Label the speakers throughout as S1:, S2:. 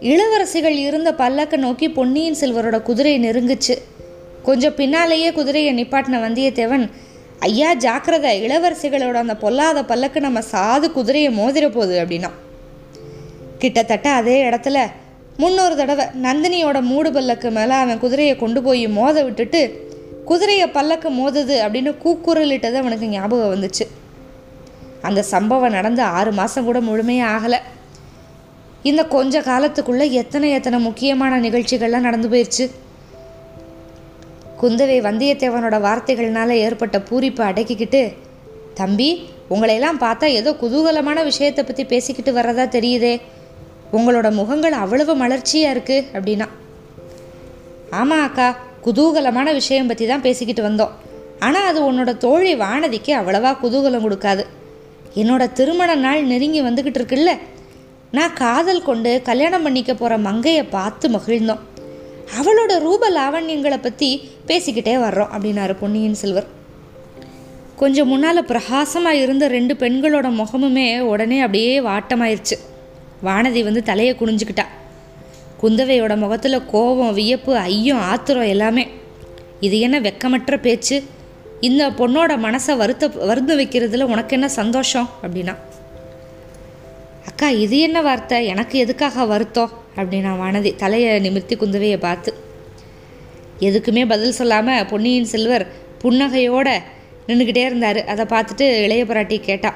S1: இளவரசிகள் இருந்த பல்லக்கை நோக்கி பொன்னியின் செல்வரோட குதிரை நெருங்குச்சு. கொஞ்சம் பின்னாலேயே குதிரையை நிப்பாட்டின வந்தியத்தேவன் ஐயா ஜாக்கிரதை இளவரசிகளோட அந்த பொல்லாத பல்லக்கு நம்ம சாது குதிரையை மோதிர போகுது அப்படின்னா கிட்டத்தட்ட அதே இடத்துல முன்னொரு தடவை நந்தினியோட மூடு பல்லக்கு மேலே அவன் குதிரையை கொண்டு போய் மோத விட்டுட்டு குதிரையை பல்லக்கு மோதுது அப்படின்னு கூக்குரலிட்டது அவனுக்கு ஞாபகம் வந்துச்சு. அந்த சம்பவம் நடந்து ஆறு மாதம் கூட முழுமையாக ஆகலை. இந்த கொஞ்ச காலத்துக்குள்ளே எத்தனை எத்தனை முக்கியமான நிகழ்ச்சிகள்லாம் நடந்து போயிடுச்சு குந்தவை வந்தியத்தேவனோட வார்த்தைகள்னால ஏற்பட்ட பூரிப்பை அடக்கிக்கிட்டு தம்பி உங்களையெல்லாம் பார்த்தா ஏதோ குதூகலமான விஷயத்தை பற்றி பேசிக்கிட்டு வர்றதா தெரியுதே. உங்களோட முகங்கள் அவ்வளவு மலர்ச்சியாக இருக்குது அப்படின்னா. ஆமாம் அக்கா குதூகலமான விஷயம் பற்றி தான் பேசிக்கிட்டு வந்தோம். ஆனால் அது உன்னோட தோழி வானதிக்கு அவ்வளவா குதூகலம் கொடுக்காது. என்னோட திருமண நாள் நெருங்கி வந்துக்கிட்டு இருக்குல்ல நான் காதல் கொண்டு கல்யாணம் பண்ணிக்க போகிற மங்கையை பார்த்து மகிழ்ந்தோம். அவளோட ரூப லாவண்யங்களை பற்றி பேசிக்கிட்டே வர்றோம் அப்படின்னாரு பொன்னியின் செல்வர். கொஞ்சம் முன்னால் பிரகாசமாக இருந்த ரெண்டு பெண்களோட முகமுமே உடனே அப்படியே வாட்டமாயிருச்சு. வானதி வந்து தலையை குனிஞ்சுக்கிட்டா. குந்தவையோட முகத்தில் கோபம் வியப்பு ஐயம் ஆத்திரம் எல்லாமே. இது என்ன வெக்கமற்ற பேச்சு? இந்த பொண்ணோட மனசை வருத்த வருந்த வைக்கிறதுல உனக்கு என்ன சந்தோஷம்? அப்படின்னா அக்கா இது என்ன வார்த்தை? எனக்கு எதுக்காக வருத்தம்? அப்படின்னா வானதி தலையை நிமிர்த்தி குந்தவையை பார்த்து எதுக்குமே பதில் சொல்லாமல் பொன்னியின் செல்வர் புன்னகையோட நின்றுக்கிட்டே இருந்தார். அதை பார்த்துட்டு இளைய பிராட்டி கேட்டா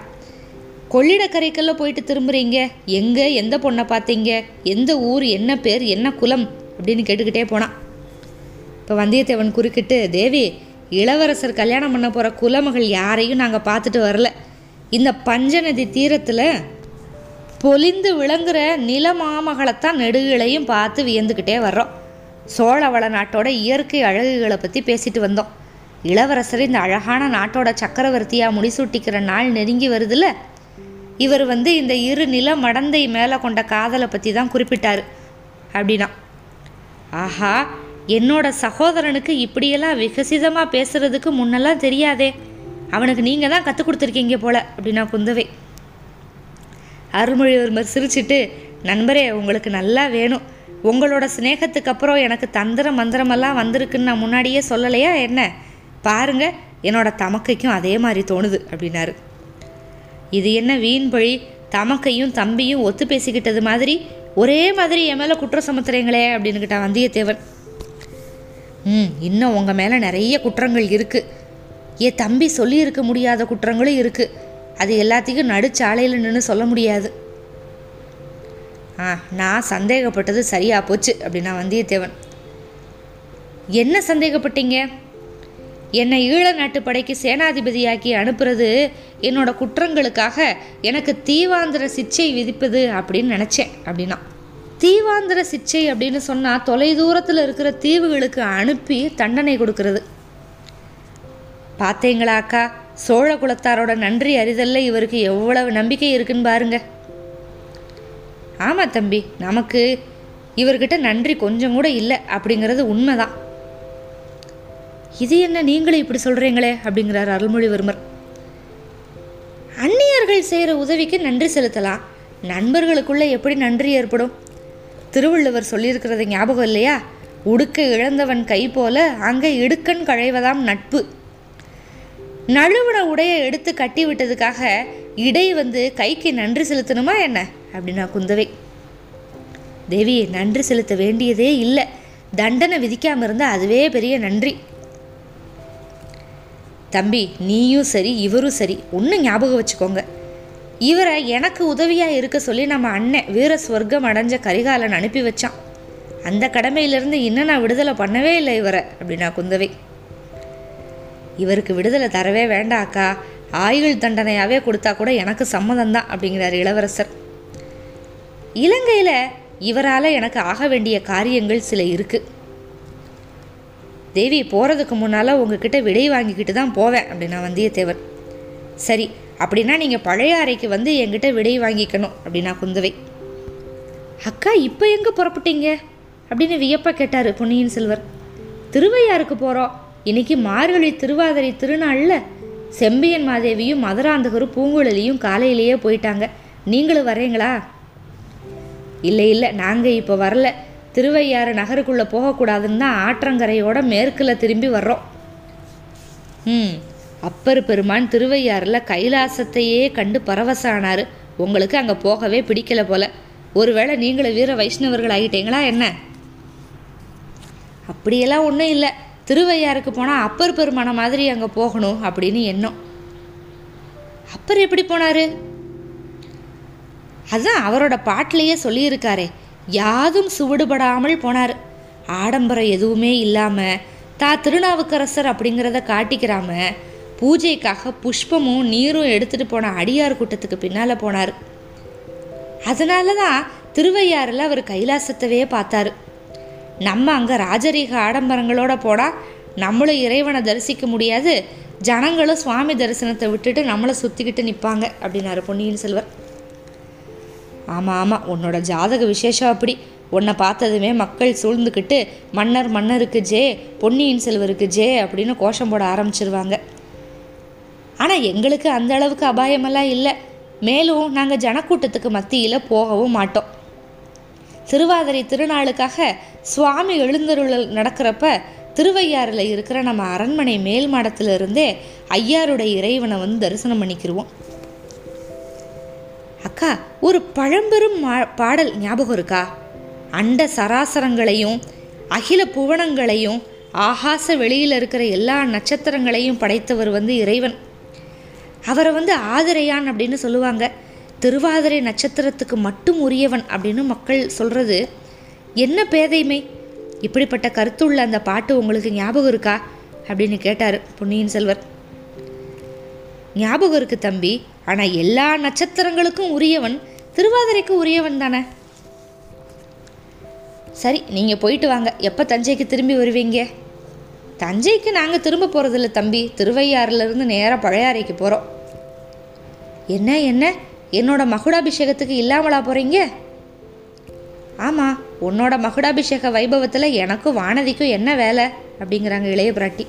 S1: கொள்ளிடக்கரைக்கெல்லாம் போயிட்டு திரும்புறீங்க? எங்கே? எந்த பொண்ணை பார்த்தீங்க? எந்த ஊர்? என்ன பேர்? என்ன குலம்? அப்படின்னு கேட்டுக்கிட்டே போனான் இப்போ வந்தியத்தேவன் குறுக்கிட்டு தேவி இளவரசர் கல்யாணம் பண்ண போகிற குலமகள் யாரையும் நாங்கள் பார்த்துட்டு வரல. இந்த பஞ்சநதி தீரத்தில் பொலிந்து விளங்குற நில மாமகளைத்தான் நெடுகளையும் பார்த்து வியந்துக்கிட்டே வர்றோம். சோழவள நாட்டோட இயற்கை அழகுகளை பற்றி பேசிட்டு வந்தோம். இளவரசர் இந்த அழகான நாட்டோட சக்கரவர்த்தியாக முடிசூட்டிக்கிற நாள் நெருங்கி வருதுல்ல? இவர் வந்து இந்த இரு நில மடந்தை மேலே கொண்ட காதலை பற்றி தான் குறிப்பிட்டார். அப்படின்னா ஆஹா என்னோட சகோதரனுக்கு இப்படியெல்லாம் விகசிதமாக பேசுறதுக்கு முன்னெல்லாம் தெரியாதே. அவனுக்கு நீங்கள் தான் கற்றுக் கொடுத்துருக்கீங்க போல அப்படின்னா குந்தவை. அருள்மொழிவர்மர் சிரிச்சிட்டு நண்பரே உங்களுக்கு நல்லா வேணும். உங்களோட சிநேகத்துக்கு அப்புறம் எனக்கு தந்திர மந்திரமெல்லாம் வந்திருக்குன்னு நான் முன்னாடியே சொல்லலையா என்ன? பாருங்க என்னோட தமக்கைக்கும் அதே மாதிரி தோணுது அப்படின்னாரு. இது என்ன வீண் பழி? தமக்கையும் தம்பியும் ஒத்து பேசிக்கிட்டது மாதிரி ஒரே மாதிரி என் மேலே குற்றம் சுமத்துறீங்களே அப்படின்னு வந்தியத்தேவன். ம் இன்னும் உங்கள் மேலே நிறைய குற்றங்கள் இருக்குது என் தம்பி சொல்லியிருக்க முடியாத குற்றங்களும் இருக்குது அது எல்லாத்தையும் நடுச்சாலையில் நின்று சொல்ல முடியாது. ஆ நான் சந்தேகப்பட்டது சரியா போச்சு அப்படின்னா வந்தியத்தேவன். என்ன சந்தேகப்பட்டீங்க? என்னை ஈழ நாட்டு படைக்கு சேனாதிபதியாக்கி அனுப்புறது என்னோட குற்றங்களுக்காக எனக்கு தீவாந்திர சிச்சை விதிப்பது அப்படின்னு நினச்சேன் அப்படின்னா. தீவாந்திர சிச்சை அப்படின்னு சொன்னால் தொலைதூரத்தில் இருக்கிற தீவுகளுக்கு அனுப்பி தண்டனை கொடுக்கறது. பார்த்தீங்களா அக்கா? சோழ குலத்தாரோட நன்றி அறிதல்ல இவருக்கு எவ்வளவு நம்பிக்கை இருக்குன்னு பாருங்க. ஆமாம் தம்பி நமக்கு இவர்கிட்ட நன்றி கொஞ்சம் கூட இல்லை அப்படிங்கிறது உண்மைதான். இது என்ன நீங்களும் இப்படி சொல்கிறீங்களே அப்படிங்கிறார் அருள்மொழிவர்மர். அந்நியர்கள் செய்கிற உதவிக்கு நன்றி செலுத்தலாம். நண்பர்களுக்குள்ளே எப்படி நன்றி ஏற்படும்? திருவள்ளுவர் சொல்லியிருக்கிறது ஞாபகம் இல்லையா? உடுக்க இழந்தவன் கை போல அங்கே இடுக்கண் கழைவதாம் நட்பு. நழுவன உடைய எடுத்து கட்டி விட்டதுக்காக இடை வந்து கைக்கு நன்றி செலுத்தணுமா என்ன? அப்படின்னா குந்தவை. தேவி நன்றி செலுத்த வேண்டியதே இல்லை. தண்டனை விதிக்காமல் இருந்தால் அதுவே பெரிய நன்றி. தம்பி நீயும் சரி இவரும் சரி. ஒன்று ஞாபகம் வச்சுக்கோங்க. இவரை எனக்கு உதவியாக இருக்க சொல்லி நம்ம அண்ணன் வீர ஸ்வர்க்கம் அடைஞ்ச கரிகாலன் அனுப்பி வச்சான். அந்த கடமையிலிருந்து இன்னும் நான் விடுதலை பண்ணவே இல்லை இவரை அப்படின்னா குந்தவை. இவருக்கு விடுதலை தரவே வேண்டாக்கா. அக்கா ஆயுள் தண்டனையாகவே கொடுத்தா கூட எனக்கு சம்மதம்தான் அப்படிங்கிறார் இளவரசர். இலங்கையில் இவரால் எனக்கு ஆக வேண்டிய காரியங்கள் சில இருக்குது தேவி போகிறதுக்கு முன்னால் உங்ககிட்ட விடை வாங்கிக்கிட்டு தான் போவேன் அப்படின்னா வந்தியத்தேவன். சரி அப்படின்னா நீங்கள் பழைய அறைக்கு வந்து என்கிட்ட விடை வாங்கிக்கணும் அப்படின்னா குந்தவை. அக்கா இப்போ எங்கே புறப்பட்டீங்க? அப்படின்னு வியப்பாக கேட்டார் பொன்னியின் செல்வர். திருவையாருக்கு போகிறோம் இன்னைக்கு மார்கழி திருவாதிரை திருநாளில் செம்பியன் மாதேவியும் மதுராந்தகரும் பூங்குழலியும் காலையிலேயே போயிட்டாங்க. நீங்களும் வரீங்களா இல்லை இல்லை. நாங்கள் இப்போ வரல. திருவையாறு நகருக்குள்ளே போகக்கூடாதுன்னு தான் ஆற்றங்கரையோட மேற்கில் திரும்பி வர்றோம். ம். அப்பர் பெருமான் திருவையாறில் கைலாசத்தையே கண்டு பரவசானார். உங்களுக்கு அங்கே போகவே பிடிக்கல போல. ஒருவேளை நீங்களும் வீர வைஷ்ணவர்கள் ஆகிட்டீங்களா என்ன? அப்படியெல்லாம் ஒன்றும் இல்லை. திருவையாருக்கு போனால் அப்பர் பெருமான மாதிரி அங்கே போகணும் அப்படின்னு எண்ணம். அப்பர் எப்படி போனார்? அதுதான் அவரோட பாட்டிலேயே சொல்லியிருக்காரே யாதும் சுவடுபடாமல் போனார். ஆடம்பரம் எதுவுமே இல்லாமல் தா திருநாவுக்கரசர் அப்படிங்கிறத காட்டிக்கிறாம பூஜைக்காக புஷ்பமும் நீரும் எடுத்துகிட்டு போன அடியார் கூட்டத்துக்கு பின்னால் போனார். அதனால தான் திருவையாறில் அவர் கைலாசத்தவே பார்த்தாரு. நம்ம அங்கே ராஜரீக ஆடம்பரங்களோட போனால் நம்மளும் இறைவனை தரிசிக்க முடியாது. ஜனங்களும் சுவாமி தரிசனத்தை விட்டுட்டு நம்மளை சுற்றிக்கிட்டு நிற்பாங்க அப்படின்னாரு பொன்னியின் செல்வர். ஆமாம் ஆமாம் உன்னோட ஜாதக விசேஷம் அப்படி. உன்னை பார்த்ததுமே மக்கள் சூழ்ந்துக்கிட்டு மன்னர் மன்னருக்கு ஜே பொன்னியின் செல்வருக்கு ஜே அப்படின்னு கோஷம் போட ஆரம்பிச்சிருவாங்க. ஆனால் எங்களுக்கு அந்த அளவுக்கு அபாயமெல்லாம் இல்லை. மேலும் நாங்கள் ஜனக்கூட்டத்துக்கு மத்தியில் போகவும் மாட்டோம். திருவாதிரை திருநாளுக்காக சுவாமி எழுந்தருளல் நடக்கிறப்ப திருவையாறில் இருக்கிற நம்ம அரண்மனை மேல் மாடத்துல இருந்தே ஐயாருடைய இறைவனை வந்து தரிசனம் பண்ணிக்கிருவோம். அக்கா ஒரு பழம்பெரும் மா- பாடல் ஞாபகம் இருக்கா? அண்ட சராசரங்களையும் அகில புவனங்களையும் ஆகாச வெளியில் இருக்கிற எல்லா நட்சத்திரங்களையும் படைத்தவர் வந்து இறைவன். அவரை வந்து ஆதிரையான் அப்படின்னு சொல்லுவாங்க. திருவாதிரை நட்சத்திரத்துக்கு மட்டும் உரியவன் அப்படின்னு மக்கள் சொல்கிறது என்ன பேதைமை? இப்படிப்பட்ட கருத்துள்ள அந்த பாட்டு உங்களுக்கு ஞாபகம் இருக்கா? அப்படின்னு கேட்டார் பொன்னியின் செல்வர். ஞாபகம் இருக்கு தம்பி ஆனால் எல்லா நட்சத்திரங்களுக்கும் உரியவன் திருவாதிரைக்கு உரியவன் தானே? சரி நீங்கள் போயிட்டு வாங்க. எப்போ தஞ்சைக்கு திரும்பி வருவீங்க? தஞ்சைக்கு நாங்கள் திரும்ப போகிறதில்ல தம்பி. திருவையாறுலேருந்து நேராக பழையாறைக்கு போகிறோம் என்ன என்ன? என்னோட மகுடாபிஷேகத்துக்கு இல்லாமலா போகிறீங்க ஆமாம் உன்னோட மகுடாபிஷேக வைபவத்தில் எனக்கும் வானதிக்கும் என்ன வேலை? அப்படிங்கிறாங்க இளைய பிராட்டி.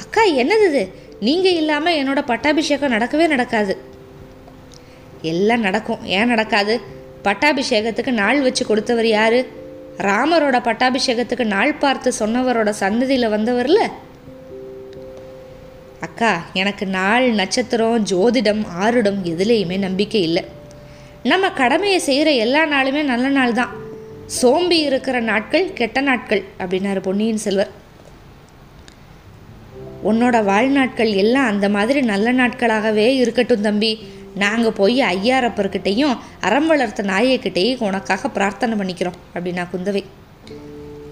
S1: அக்கா என்னது இது? நீங்கள் இல்லாமல் என்னோட பட்டாபிஷேகம் நடக்கவே நடக்காது. எல்லாம் நடக்கும். ஏன் நடக்காது? பட்டாபிஷேகத்துக்கு நாள் வச்சு கொடுத்தவர் யாரு? ராமரோட பட்டாபிஷேகத்துக்கு நாள் பார்த்து சொன்னவரோட சன்னதியில் வந்தவர்ல? அக்கா எனக்கு நாள் நட்சத்திரம் ஜோதிடம் ஆருடம் எதுலேயுமே நம்பிக்கை இல்லை. நம்ம கடமையை செய்கிற எல்லா நாளுமே நல்ல நாள் தான். சோம்பி இருக்கிற நாட்கள் கெட்ட நாட்கள் அப்படின்னாரு பொன்னியின் செல்வர். உன்னோட வாழ்நாட்கள் எல்லாம் அந்த மாதிரி நல்ல நாட்களாகவே இருக்கட்டும் தம்பி. நாங்கள் போய் ஐயாரப்பர்கிட்டையும் அறம் வளர்த்த நாயக்கிட்டையும் உனக்காக பிரார்த்தனை பண்ணிக்கிறோம் அப்படின்னா குந்தவை.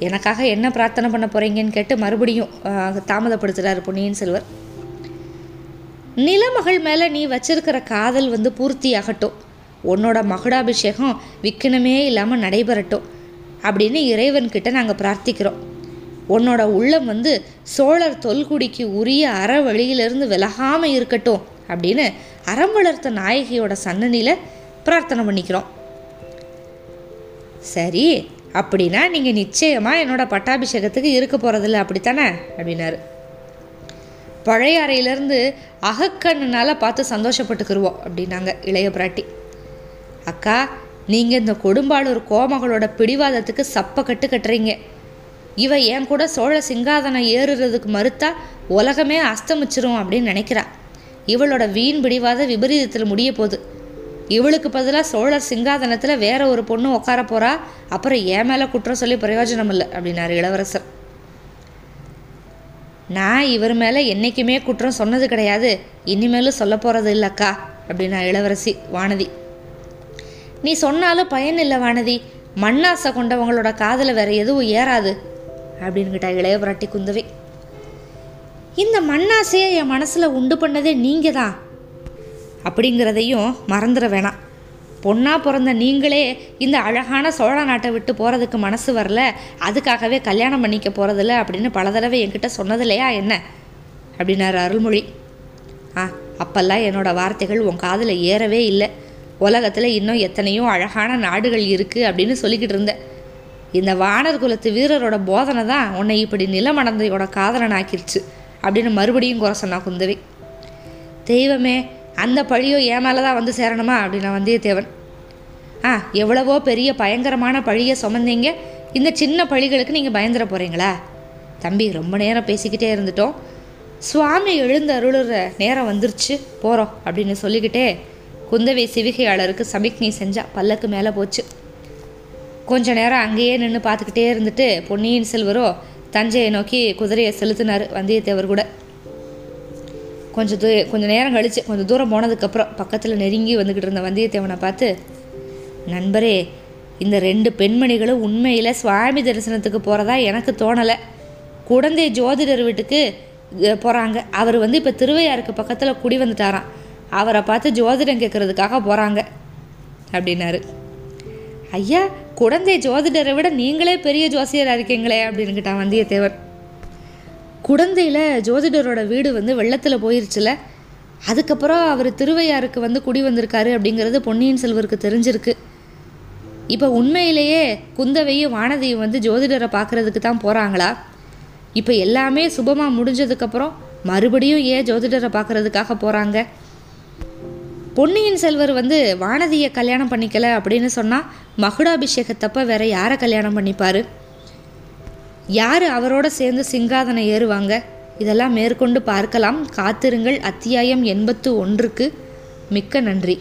S1: எனக்காக என்ன பிரார்த்தனை பண்ண போகிறீங்கன்னு கேட்டு மறுபடியும் தாமதப்படுத்துகிறார் தாமதப்படுத்துகிறாரு பொன்னியின் செல்வர். நிலமகள் மேலே நீ வச்சிருக்கிற காதல் வந்து பூர்த்தியாகட்டும். உன்னோட மகுடாபிஷேகம் விக்கனமே இல்லாமல் நடைபெறட்டும். அப்படின்னு இறைவன்கிட்ட நாங்கள் பிரார்த்திக்கிறோம். உன்னோட உள்ளம் வந்து சோழர் தொல்குடிக்கு உரிய அற வழியிலிருந்து விலகாமல் இருக்கட்டும் அப்படின்னு அறம் வளர்த்த நாயகியோட சன்னனியில் பிரார்த்தனை பண்ணிக்கிறோம். சரி அப்படின்னா நீங்கள் நிச்சயமாக என்னோட பட்டாபிஷேகத்துக்கு இருக்க போகிறதில்ல அப்படித்தானே? அப்படின்னாரு. பழைய அறையிலேருந்து அகக்கண்ணுனால பார்த்து சந்தோஷப்பட்டுக்கிருவோம் அப்படின்னாங்க இளைய பிராட்டி. அக்கா நீங்கள் இந்த கொடும்பாளூர் கோமகளோட பிடிவாதத்துக்கு சப்ப கட்டு கட்டுறீங்க. இவ என் கூட சோழ சிங்காதனம் ஏறுறதுக்கு மறுத்தா உலகமே அஸ்தமிச்சிரும் அப்படின்னு நினைக்கிறா. இவளோட வீண் பிடிவாத விபரீதத்தில் முடிய போகுது. இவளுக்கு பதிலாக சோழர் சிங்காதனத்தில் வேற ஒரு பொண்ணு உட்கார போகிறா அப்புறம் என் மேலே குற்றம் சொல்லி பிரயோஜனம் இல்லை அப்படின்னாரு இளவரசர். நான் இவர் மேலே என்றைக்குமே குற்றம் சொன்னது கிடையாது. இனிமேலும் சொல்ல போகிறது இல்லைக்கா அப்படின்னா இளவரசி வானதி. நீ சொன்னாலும் பயன் இல்லை வானதி. மண்ணாசை கொண்டவங்களோட காதில் வேற எதுவும் ஏறாது அப்படின்னு கேட்டா இளைய பிராட்டி குந்தவை. இந்த மண்ணாசையை என் மனசில் உண்டு பண்ணதே நீங்கள் தான் அப்படிங்கிறதையும் மறந்துட வேணாம். பொண்ணாக பிறந்த நீங்களே இந்த அழகான சோழ நாட்டை விட்டு போகிறதுக்கு மனசு வரல அதுக்காகவே கல்யாணம் பண்ணிக்க போகிறதில்ல அப்படின்னு பல தடவை என்கிட்ட சொன்னதில்லையா என்ன? அப்படின்னாரு அருள்மொழி. ஆ அப்பெல்லாம் என்னோடய வார்த்தைகள் உன் காதில் ஏறவே இல்லை. உலகத்தில் இன்னும் எத்தனையோ அழகான நாடுகள் இருக்குது அப்படின்னு சொல்லிக்கிட்டு இருந்தேன் இந்த வானர் குலத்து வீரரோட போதனை தான் உன்னை இப்படி நிலமடந்தையோட காதலன் ஆக்கிருச்சு அப்படின்னு மறுபடியும் குறை சொன்னா குந்தவை. தெய்வமே அந்த பழியோ என் மேலே தான் வந்து சேரணுமா அப்படின்னா வந்தியத்தேவன். ஆ எவ்வளவோ பெரிய பயங்கரமான பழியை சுமந்தீங்க. இந்த சின்ன பழிகளுக்கு நீங்கள் பயந்துட போகிறீங்களா தம்பி ரொம்ப நேரம் பேசிக்கிட்டே இருந்துட்டோம். சுவாமி எழுந்து அருளுற நேரம் வந்துருச்சு. போகிறோம் அப்படின்னு சொல்லிக்கிட்டே குந்தவை சிவிகையாளருக்கு சமிக்னி செஞ்சா பல்லக்கு மேலே போச்சு. கொஞ்ச நேரம் அங்கேயே நின்று பார்த்துக்கிட்டே இருந்துட்டு பொன்னியின் செல்வரோ தஞ்சையை நோக்கி குதிரையை செலுத்தினார் வந்தியத்தேவர் கூட. கொஞ்சம் தூ கொஞ்சம் நேரம் கழிச்சு கொஞ்சம் தூரம் போனதுக்கப்புறம் பக்கத்தில் நெருங்கி வந்துக்கிட்டு இருந்த வந்தியத்தேவனை பார்த்து நண்பரே இந்த ரெண்டு பெண்மணிகளும் உண்மையில் சுவாமி தரிசனத்துக்கு போகிறதா எனக்கு தோணலை. குழந்தை ஜோதிடர் வீட்டுக்கு போகிறாங்க அவர் வந்து இப்போ திருவையாருக்கு பக்கத்தில் குடி வந்துட்டாராம். அவரை பார்த்து ஜோதிடம் கேட்குறதுக்காக போகிறாங்க அப்படின்னாரு. ஐயா குழந்தை ஜோதிடரை விட நீங்களே பெரிய ஜோசியராக இருக்கீங்களே அப்படின்னு கேட்டான் வந்தியத்தேவர் குழந்தையில் ஜோதிடரோட வீடு வந்து வெள்ளத்தில் போயிருச்சுல அதுக்கப்புறம் அவர் திருவையாருக்கு வந்து குடி வந்திருக்காரு அப்படிங்கிறது பொன்னியின் செல்வருக்கு தெரிஞ்சிருக்கு. இப்போ உண்மையிலேயே குந்தவையும் வானதியும் வந்து ஜோதிடரை பார்க்குறதுக்கு தான் போகிறாங்களா இப்போ எல்லாமே சுபமாக முடிஞ்சதுக்கப்புறம் மறுபடியும் ஏன் ஜோதிடரை பார்க்குறதுக்காக போகிறாங்க பொன்னியின் செல்வர் வந்து வானதியை கல்யாணம் பண்ணிக்கல அப்படின்னு சொன்னால் மகுடாபிஷேகத்தப்ப வேற யாரை கல்யாணம் பண்ணிப்பார்? யார் அவரோட சேர்ந்து சிங்காதனை ஏறுவாங்க? இதெல்லாம் மேற்கொண்டு பார்க்கலாம். காத்திருங்கள். அத்தியாயம் எண்பத்து ஒன்றுக்கு மிக்க நன்றி.